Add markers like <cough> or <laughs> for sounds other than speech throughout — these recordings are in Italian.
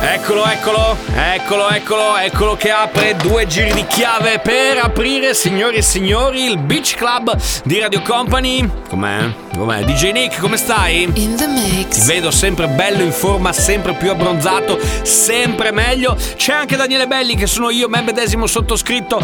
Eccolo, eccolo, eccolo, eccolo, eccolo che apre due giri di chiave per aprire, signori e signori, il Beach Club di Radio Company. Com'è? Com'è? DJ Nick, come stai? In the mix. Ti vedo sempre bello in forma, sempre più abbronzato, sempre meglio. C'è anche Daniele Belli che sono io, me medesimo sottoscritto.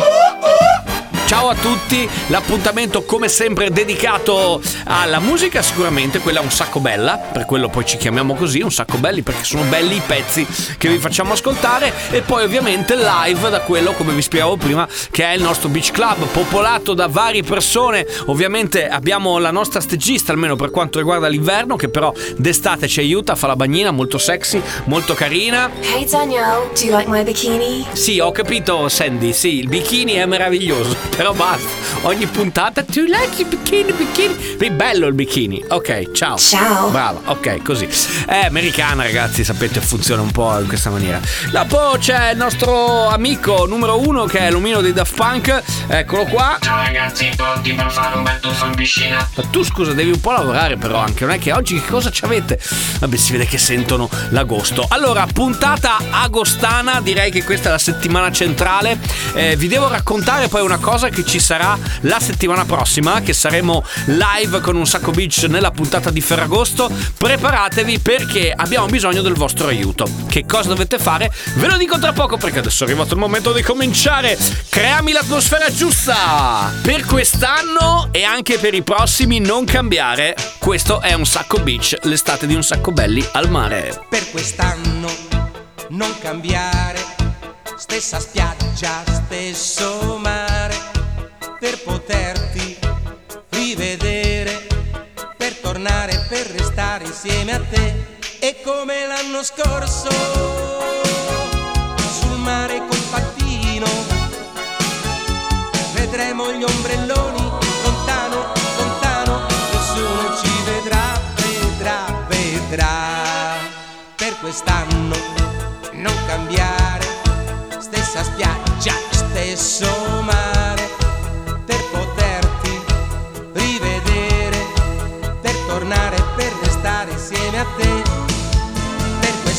Ciao a tutti, l'appuntamento come sempre dedicato alla musica, sicuramente quella è un sacco bella, per quello poi ci chiamiamo così, un sacco belli perché sono belli i pezzi che vi facciamo ascoltare e poi ovviamente live da quello come vi spiegavo prima che è il nostro beach club popolato da varie persone, ovviamente abbiamo la nostra stagista almeno per quanto riguarda l'inverno che però d'estate ci aiuta, fa la bagnina molto sexy, molto carina. Hey Daniel, do you like my bikini? Sì, ho capito Sandy, sì, il bikini è meraviglioso, <laughs> però basta. Ogni puntata tu like il bikini, bikini. È bello il bikini. Ok, ciao. Ciao. Brava, ok, così. È americana, ragazzi, sapete, funziona un po' in questa maniera. Dopo c'è il nostro amico numero uno che è l'omino dei Daft Punk. Eccolo qua. Ciao ragazzi, pronti per fare un bel tuffo in piscina? Ma tu scusa, devi un po' lavorare però anche, non è che oggi che cosa ci avete? Vabbè, si vede che sentono l'agosto. Allora, puntata agostana, direi che questa è la settimana centrale. Eh, vi devo raccontare poi una cosa che ci sarà la settimana prossima, che saremo live con un sacco beach nella puntata di Ferragosto. Preparatevi perché abbiamo bisogno del vostro aiuto. Che cosa dovete fare? Ve lo dico tra poco perché adesso è arrivato il momento di cominciare. Creami l'atmosfera giusta per quest'anno e anche per i prossimi non cambiare. Questo è un sacco beach, l'estate di un sacco belli al mare. per quest'anno non cambiare, stessa spiaggia, stesso mare, per poterti rivedere, per tornare, per restare insieme a te. E come l'anno scorso, sul mare col pattino, vedremo gli ombrelloni lontano, lontano, nessuno ci vedrà, vedrà, vedrà. Per quest'anno non cambiare, stessa spiaggia, stesso mare,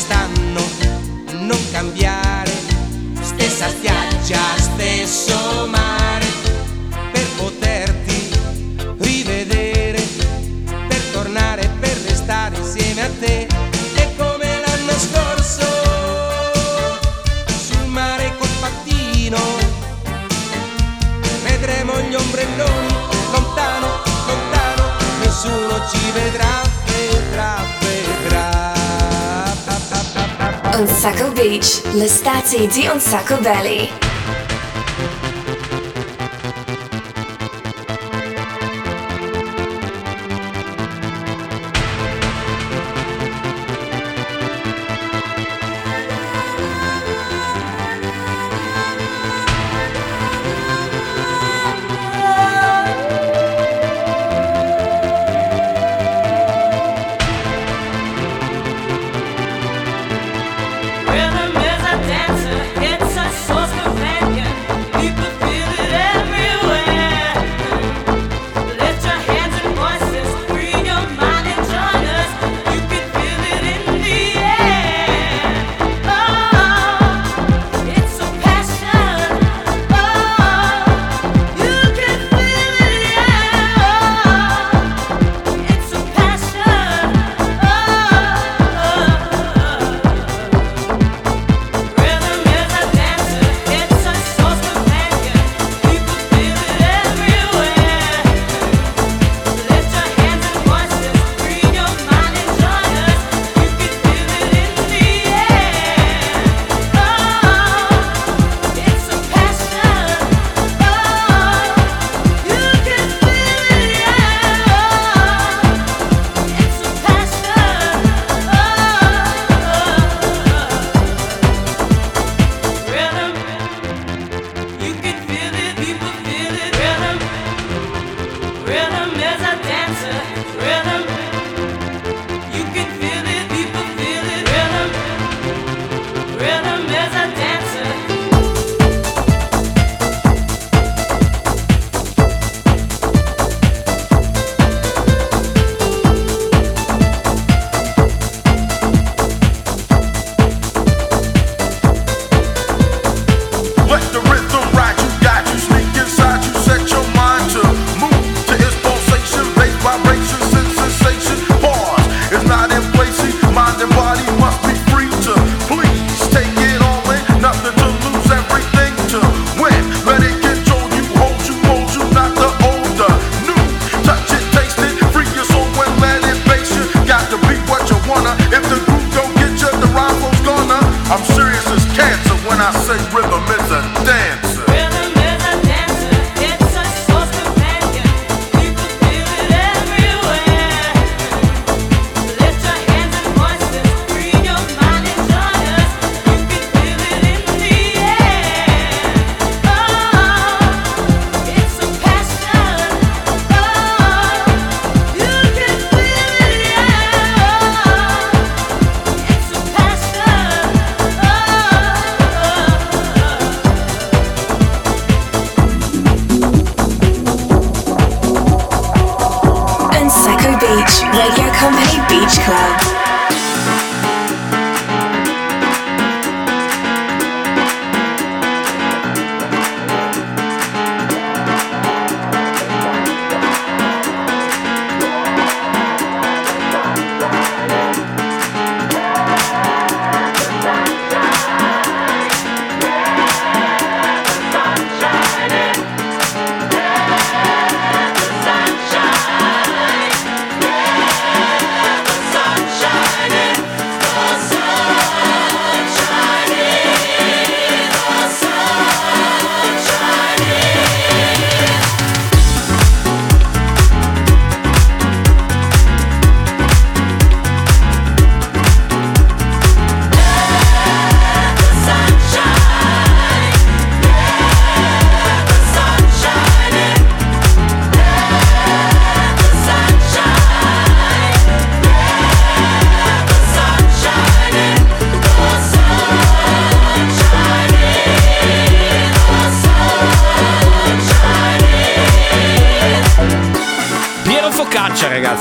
Quest'anno non cambiare, stessa spiaggia, stesso mare, per poterti rivedere, per tornare, per restare insieme a te. E come l'anno scorso, sul mare col pattino, vedremo gli ombrelloni lontano, lontano, nessuno ci vedrà, Un Sacco Beach, l'estate di Un Sacco Belly.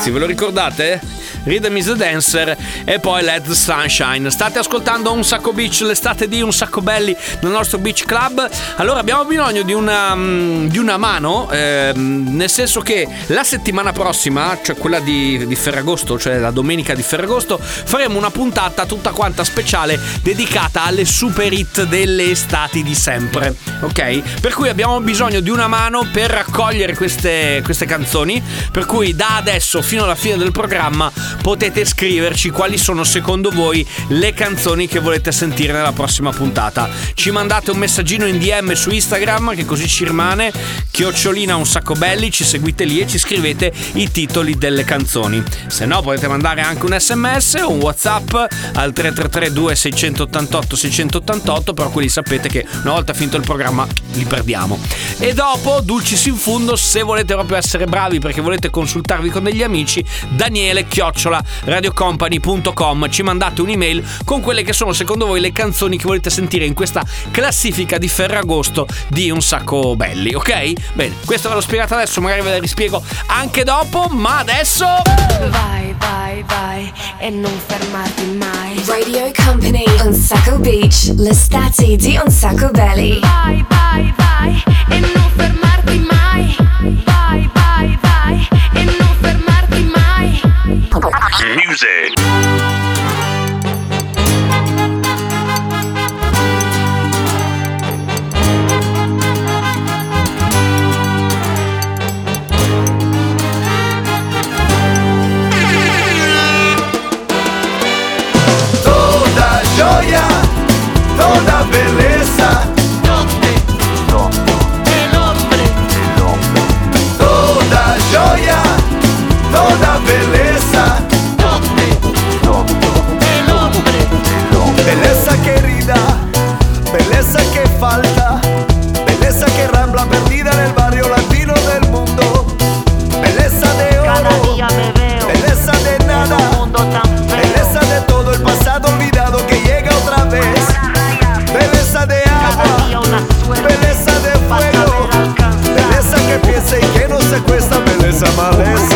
Ragazzi, ve lo ricordate? Rhythm is a Dancer e poi Let the Sunshine. State ascoltando Un Sacco Beach, l'estate di Un Sacco Belli nel nostro Beach Club. Allora abbiamo bisogno di una, mm, di una mano, ehm, nel senso che la settimana prossima, cioè quella di, di Ferragosto, cioè la domenica di Ferragosto, faremo una puntata tutta quanta speciale dedicata alle super hit delle estati di sempre. Ok? Per cui abbiamo bisogno di una mano per raccogliere queste, queste canzoni. Per cui da adesso fino alla fine del programma potete scriverci quali sono secondo voi le canzoni che volete sentire nella prossima puntata. Ci mandate un messaggino in DM su Instagram che così ci rimane. Chiocciolina un sacco belli, ci seguite lì e ci scrivete i titoli delle canzoni. Se no potete mandare anche un sms o un whatsapp al 333 2688 688 però quelli sapete che una volta finito il programma li perdiamo. E dopo, dulcis in fundo, se volete proprio essere bravi perché volete consultarvi con degli amici, Daniele chiocciola radiocompany.com ci mandate un'email con quelle che sono secondo voi le canzoni che volete sentire in questa classifica di Ferragosto di Un Sacco Belli, ok? Bene, questo ve l'ho spiegato adesso, magari ve la rispiego anche dopo, ma adesso... Vai, vai, vai e non fermarti mai. Radio Company, Un Sacco Beach, l'estate di Un Sacco Belly. Vai, vai, vai e non fermarti mai. Vai, vai, vai e non fermarti mai. Music. Toda joia, toda beleza. essa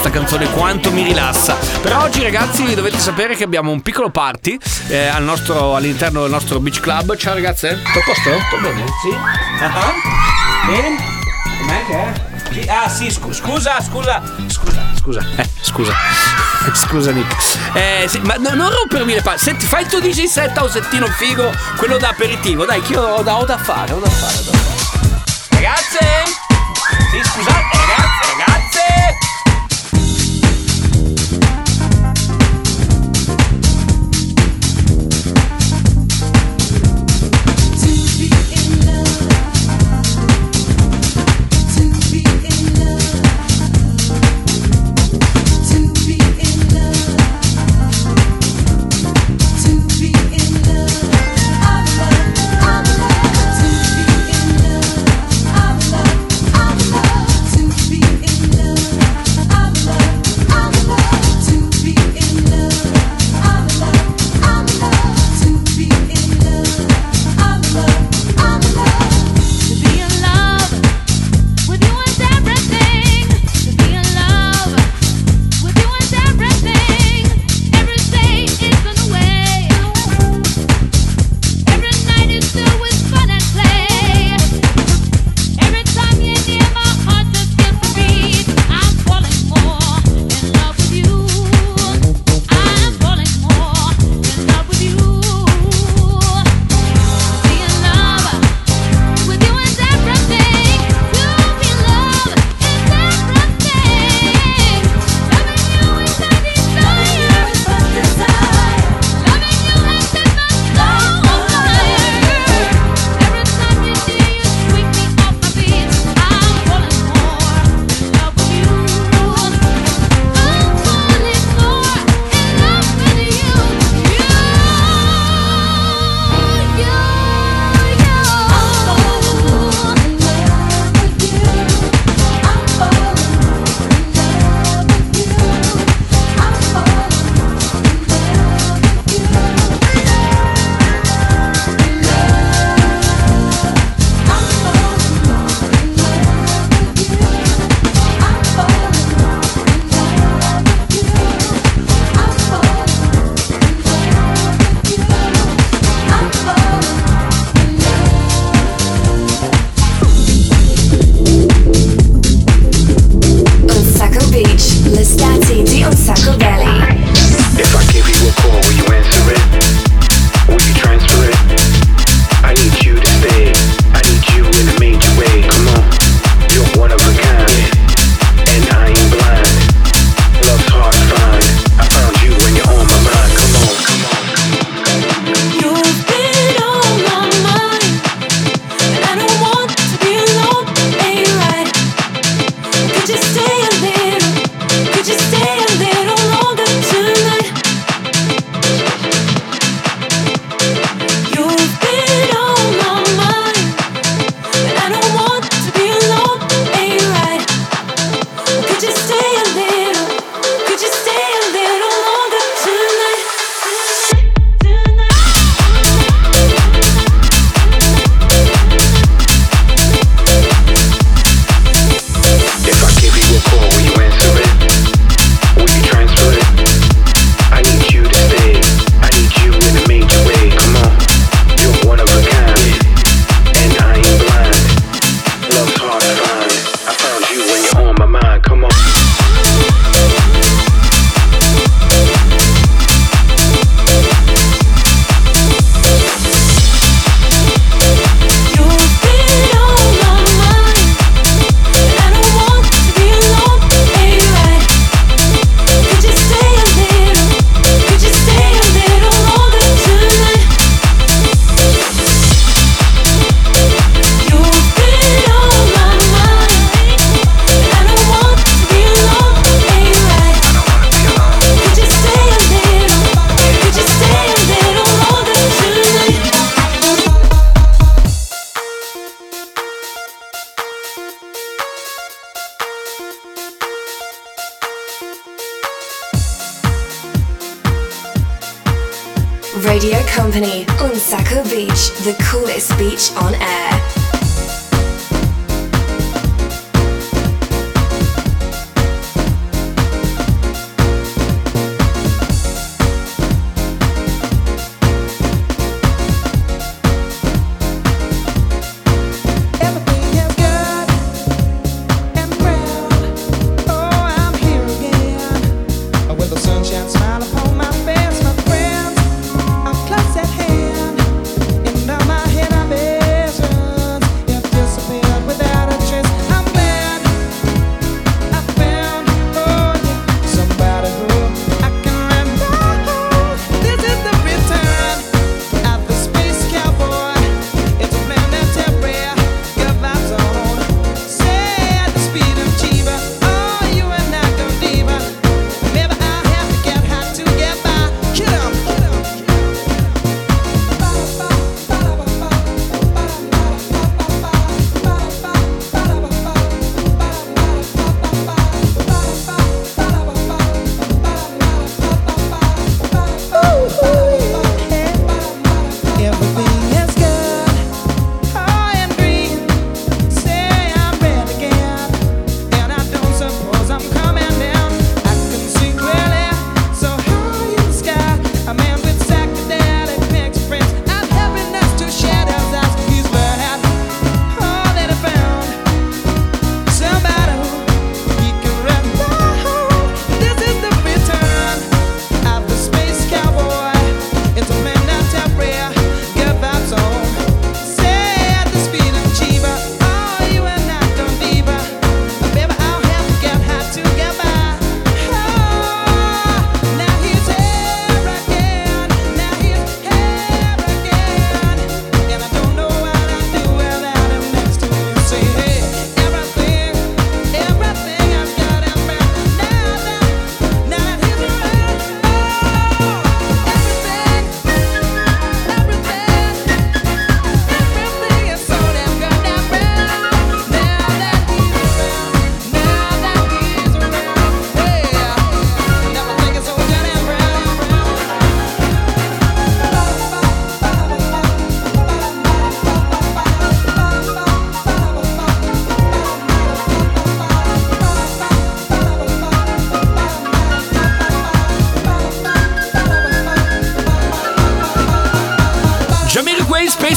questa canzone quanto mi rilassa. Però oggi ragazzi dovete sapere che abbiamo un piccolo party eh, al nostro, all'interno del nostro beach club. Ciao ragazze, tutto a posto? Tutto bene? Sì. Uh-huh. Bene? Com'è che è? Ah sì, scusa, scusa, scusa, scusa, eh, scusa, <laughs> scusa Nick. Eh, sì, ma no, non rompermi le palle, Senti, fai il tuo DJ set a un settino figo, quello da aperitivo, dai, che io ho da, ho da fare, ho da fare, ho da fare. Ragazze! Company on Saco Beach, the coolest beach on air.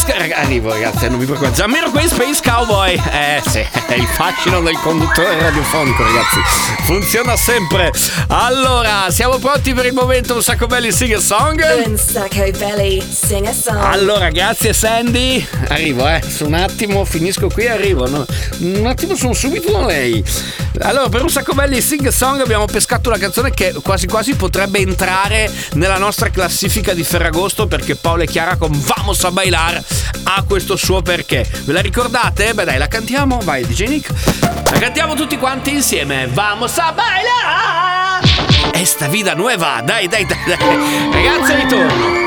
Space Arrivo ragazzi, non vi preoccupate. Zammiro qui Space Cowboy. Eh sì, è il fascino del conduttore radiofonico, ragazzi. Funziona sempre. Allora, siamo pronti per il momento un sacco belli sing a song? Un sacco belli sing a song. Allora, grazie Sandy. Arrivo, eh. Su un attimo, finisco qui e arrivo. No? Un attimo sono subito da lei. Allora, per un sacco belli sing song abbiamo pescato una canzone che quasi quasi potrebbe entrare nella nostra classifica di Ferragosto perché Paolo e Chiara con Vamos a bailar ha questo suo perché. Ve la ricordate? Beh dai, la cantiamo, vai DJ Nick. La cantiamo tutti quanti insieme. Vamos a bailar! Esta vida nueva! Dai, dai, dai, dai. Ragazzi, ritorno!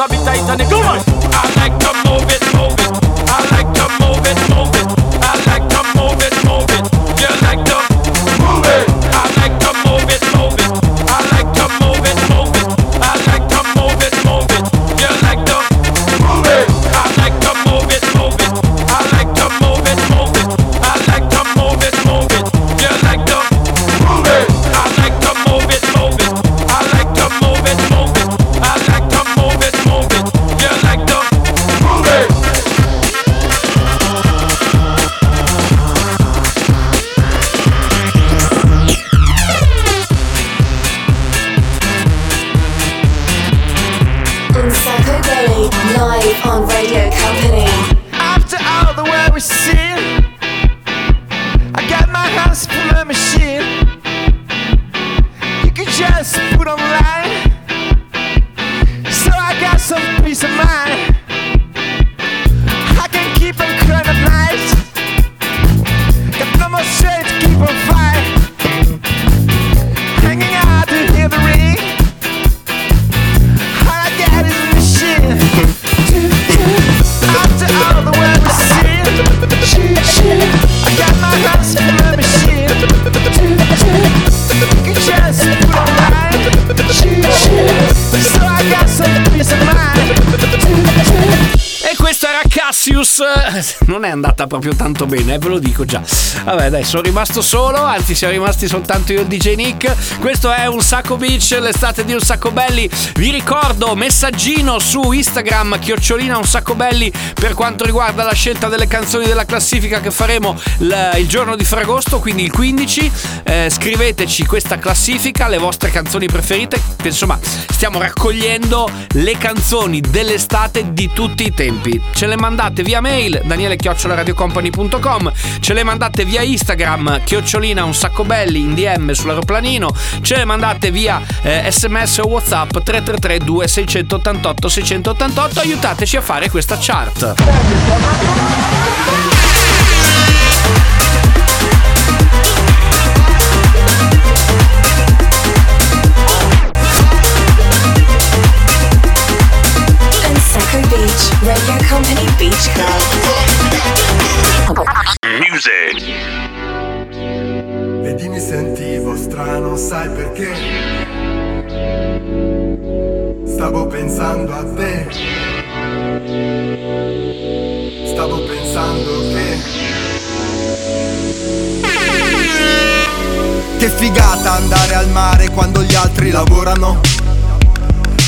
a bit tight on the Come on. Cassius eh, non è andata proprio tanto bene, eh, ve lo dico già. Vabbè, dai, sono rimasto solo, anzi siamo rimasti soltanto io e DJ Nick. Questo è un sacco beach, l'estate di un sacco belli. Vi ricordo messaggino su Instagram chiocciolina un sacco belli per quanto riguarda la scelta delle canzoni della classifica che faremo l- il giorno di Ferragosto, quindi il 15. Eh, scriveteci questa classifica, le vostre canzoni preferite, insomma stiamo raccogliendo le canzoni dell'estate di tutti i tempi. Ce le mandate via mail daniele-radiocompany.com, ce le mandate via Instagram chiocciolina un sacco belli in DM sull'aeroplanino, ce le mandate via eh, sms o whatsapp 333 2688 688 aiutateci a fare questa chart. Radio Company Beach Club. Music. Vedi mi sentivo strano, sai perché? Stavo pensando a te. Stavo pensando che... Che figata andare al mare quando gli altri lavorano.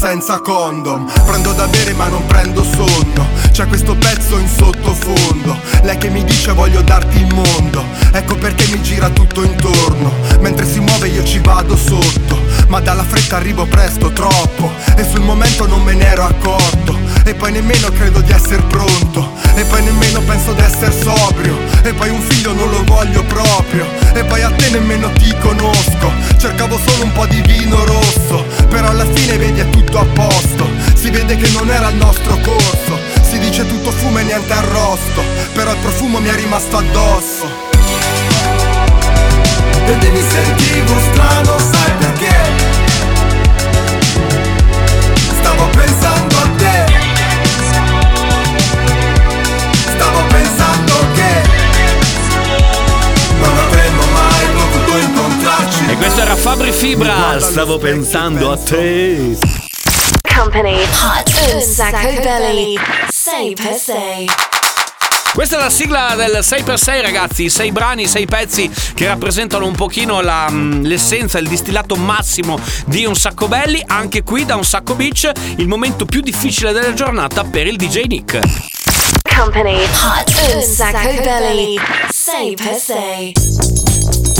senza condom. Prendo da bere ma non prendo sonno. C'è questo pezzo in sottofondo. Lei che mi dice voglio darti il mondo Ecco perché mi gira tutto intorno. Mentre si muove io ci vado sotto. Ma dalla fretta arrivo presto troppo. E sul momento non me ne ero accorto. E poi nemmeno credo di essere pronto. E poi nemmeno penso di essere sobrio. E poi un figlio non lo voglio proprio E poi a te nemmeno ti conosco. Cercavo solo un po' di vino rosso. Però alla fine vedi è tutto a posto. Si vede che non era il nostro corso. Si dice tutto fumo e niente arrosto. Però il profumo mi è rimasto addosso. Vedi mi sentivo strano, sai Libra, stavo pensando a te. Company. Hot. Un sacco belly. 6 per 6! questa è la sigla del 6x6 ragazzi, 6 brani, 6 pezzi che rappresentano un pochino la, mm, l'essenza, il distillato massimo di Un Sacco Belli, anche qui da Un Sacco Beach, il momento più difficile della giornata per il DJ Nick. Company. Hot. Un Sacco Belli 6x6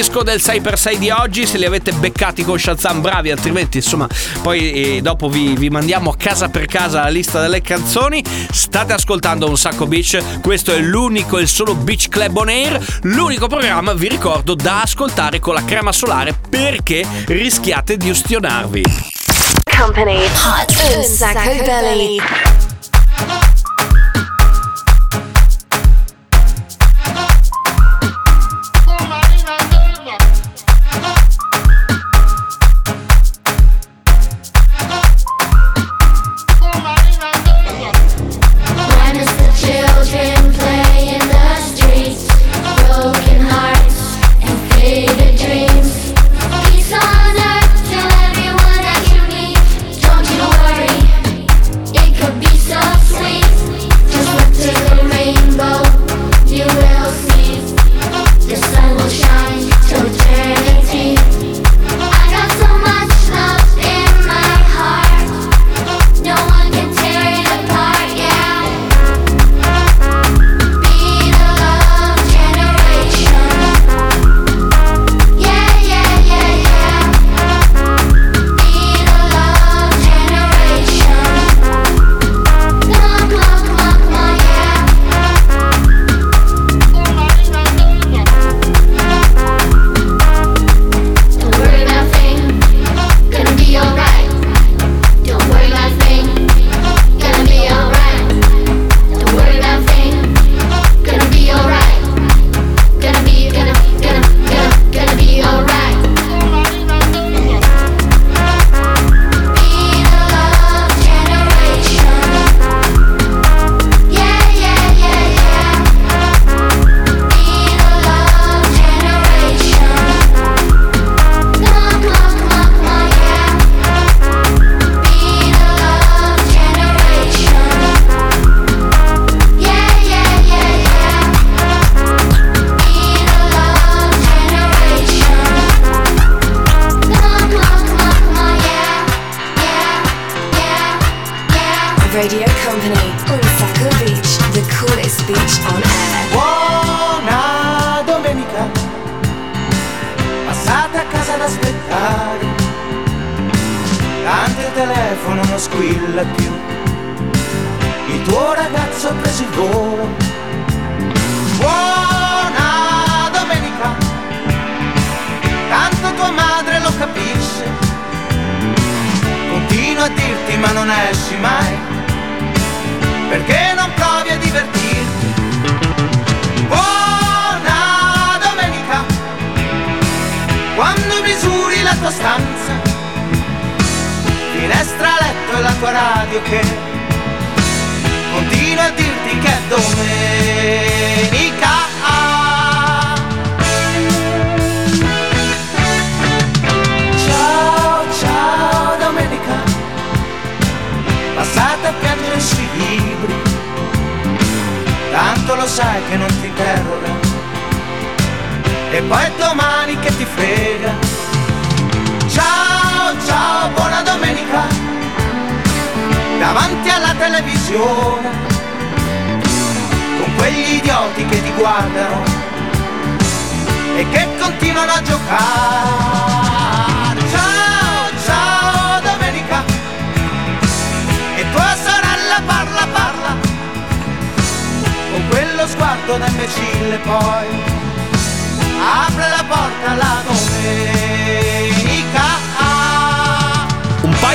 disco del 6x6 di oggi. Se li avete beccati con Shazam, bravi, altrimenti, insomma, poi eh, dopo vi, vi mandiamo casa per casa la lista delle canzoni. State ascoltando un sacco beach. Questo è l'unico e il solo Beach Club on Air. L'unico programma, vi ricordo, da ascoltare con la crema solare perché rischiate di ustionarvi. Company. Hot un sacco belly. Radio Company. Un sacco beach. The coolest beach on air. Buona domenica, passate a casa ad aspettare. Tanto il telefono non squilla più. Il tuo ragazzo ha preso il volo. Buona domenica, tanto tua madre lo capisce. Continua a dirti ma non esci mai, perché non provi a divertirti. Buona domenica, quando misuri la tua stanza, finestra, letto e la tua radio che continua a dirti che è domenica. Passate a piangere sui libri, tanto lo sai che non ti interroga, e poi è domani che ti frega. Ciao, ciao, buona domenica, davanti alla televisione, con quegli idioti che ti guardano. E che continuano a giocare. Ciao, da imbecille poi apre la porta la domenica.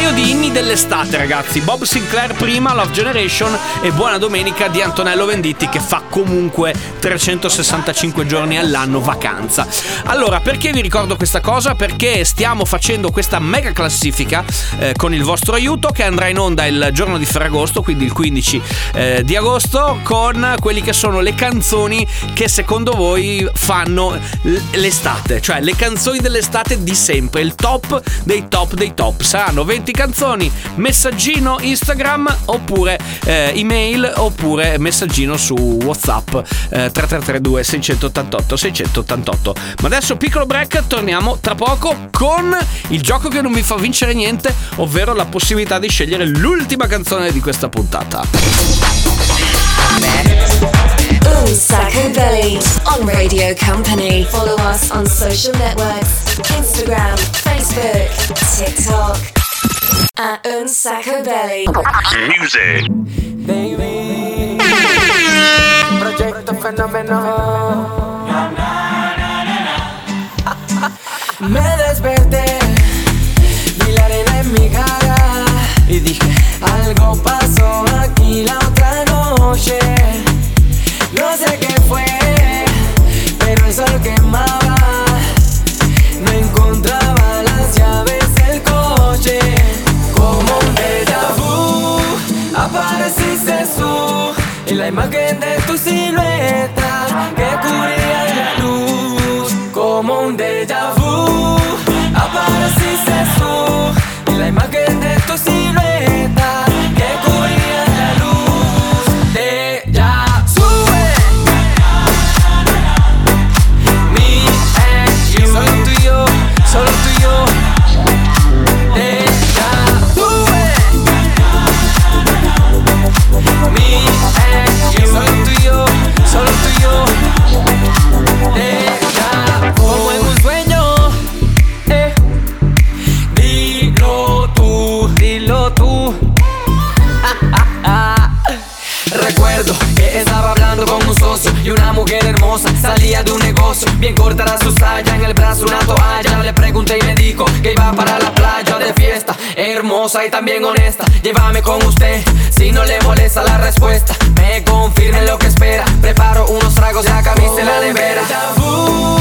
Paio di inni dell'estate, ragazzi. Bob Sinclair prima, Love Generation e Buona Domenica di Antonello Venditti che fa comunque 365 giorni all'anno vacanza. Allora, perché vi ricordo questa cosa? Perché stiamo facendo questa mega classifica eh, con il vostro aiuto che andrà in onda il giorno di Ferragosto, quindi il 15 eh, di agosto, con quelli che sono le canzoni che secondo voi fanno l'estate, cioè le canzoni dell'estate di sempre, il top dei top dei top. Saranno 20 canzoni, messaggino Instagram oppure eh, email oppure messaggino su WhatsApp eh, 3332 688 688. Ma adesso piccolo break, torniamo tra poco con il gioco che non vi fa vincere niente, ovvero la possibilità di scegliere l'ultima canzone di questa puntata. Boom Sacco belli on Radio Company. Follow us on social networks Instagram, Facebook, TikTok. À un Sacabelli. Music. Baby. <laughs> Proyecto fenómeno. Na na na na na. <laughs> Me desperté y también honesta. Llévame con usted, si no le molesta la respuesta. Me confirmen lo que espera. Preparo unos tragos, ya camiste la nevera. Tabú.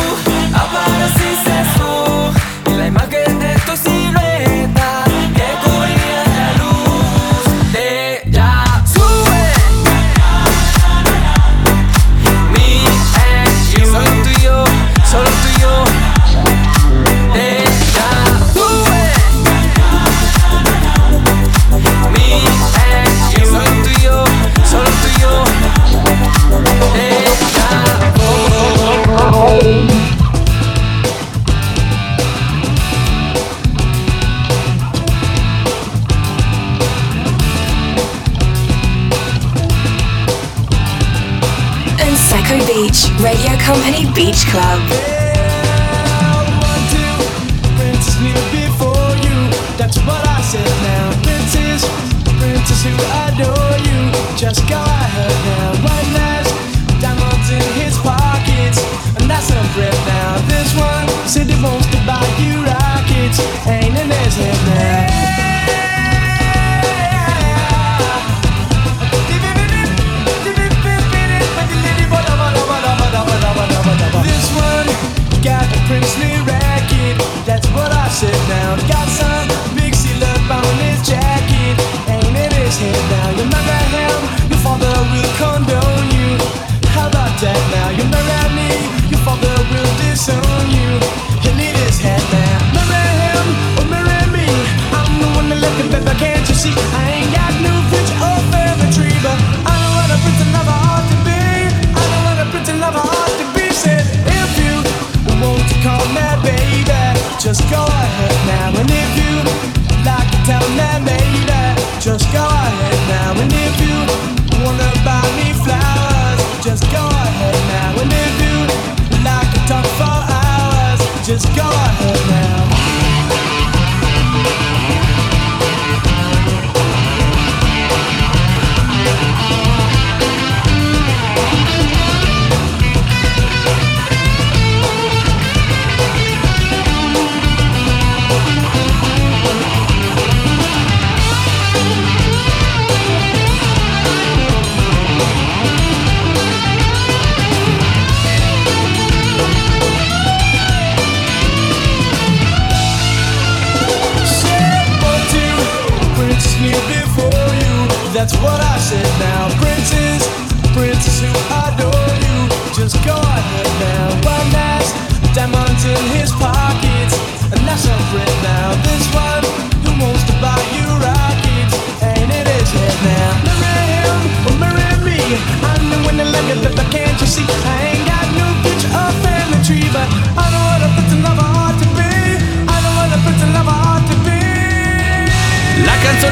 club.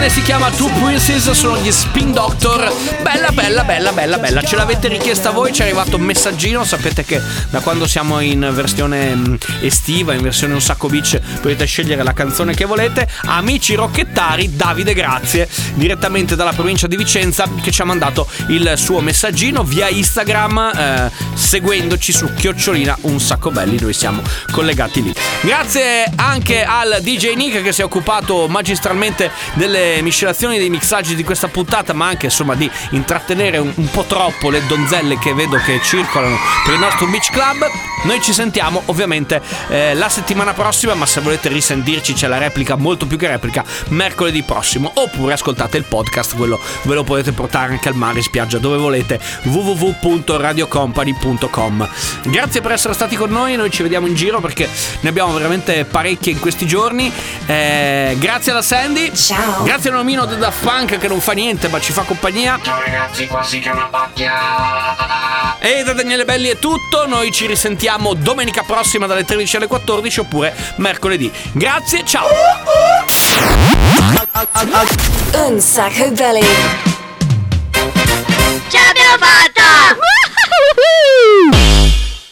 Canzone si chiama Two Princes, sono gli Spin Doctor. Bella, bella, bella, bella, bella. Ce l'avete richiesta voi, ci è arrivato un messaggino. Sapete che da quando siamo in versione mh, estiva, in versione un sacco beach, potete scegliere la canzone che volete. Amici rocchettari, Davide Grazie, direttamente dalla provincia di Vicenza, che ci ha mandato il suo messaggino via Instagram, eh, seguendoci su chiocciolina un sacco belli. Noi siamo collegati lì. Grazie anche al DJ Nick che si è occupato magistralmente delle miscelazioni dei mixaggi di questa puntata, ma anche insomma di intrattenere un, un po' troppo le donzelle che vedo che circolano per il nostro Beach Club. Noi ci sentiamo ovviamente eh, la settimana prossima, ma se volete risentirci c'è la replica, molto più che replica, mercoledì prossimo. Oppure ascoltate il podcast, quello ve lo potete portare anche al mare, in spiaggia, dove volete, www.radiocompany.com. Grazie per essere stati con noi, noi ci vediamo in giro perché ne abbiamo veramente parecchie in questi giorni. Eh, grazie alla Sandy. Ciao. Grazie Grazie un omino da Funk che non fa niente ma ci fa compagnia. Ciao ragazzi, quasi che una pacchia. E da Daniele Belli è tutto, noi ci risentiamo domenica prossima dalle 13 alle 14 oppure mercoledì. Grazie, ciao! Un sacco belli! Ce l'abbiamo fatta! <laughs>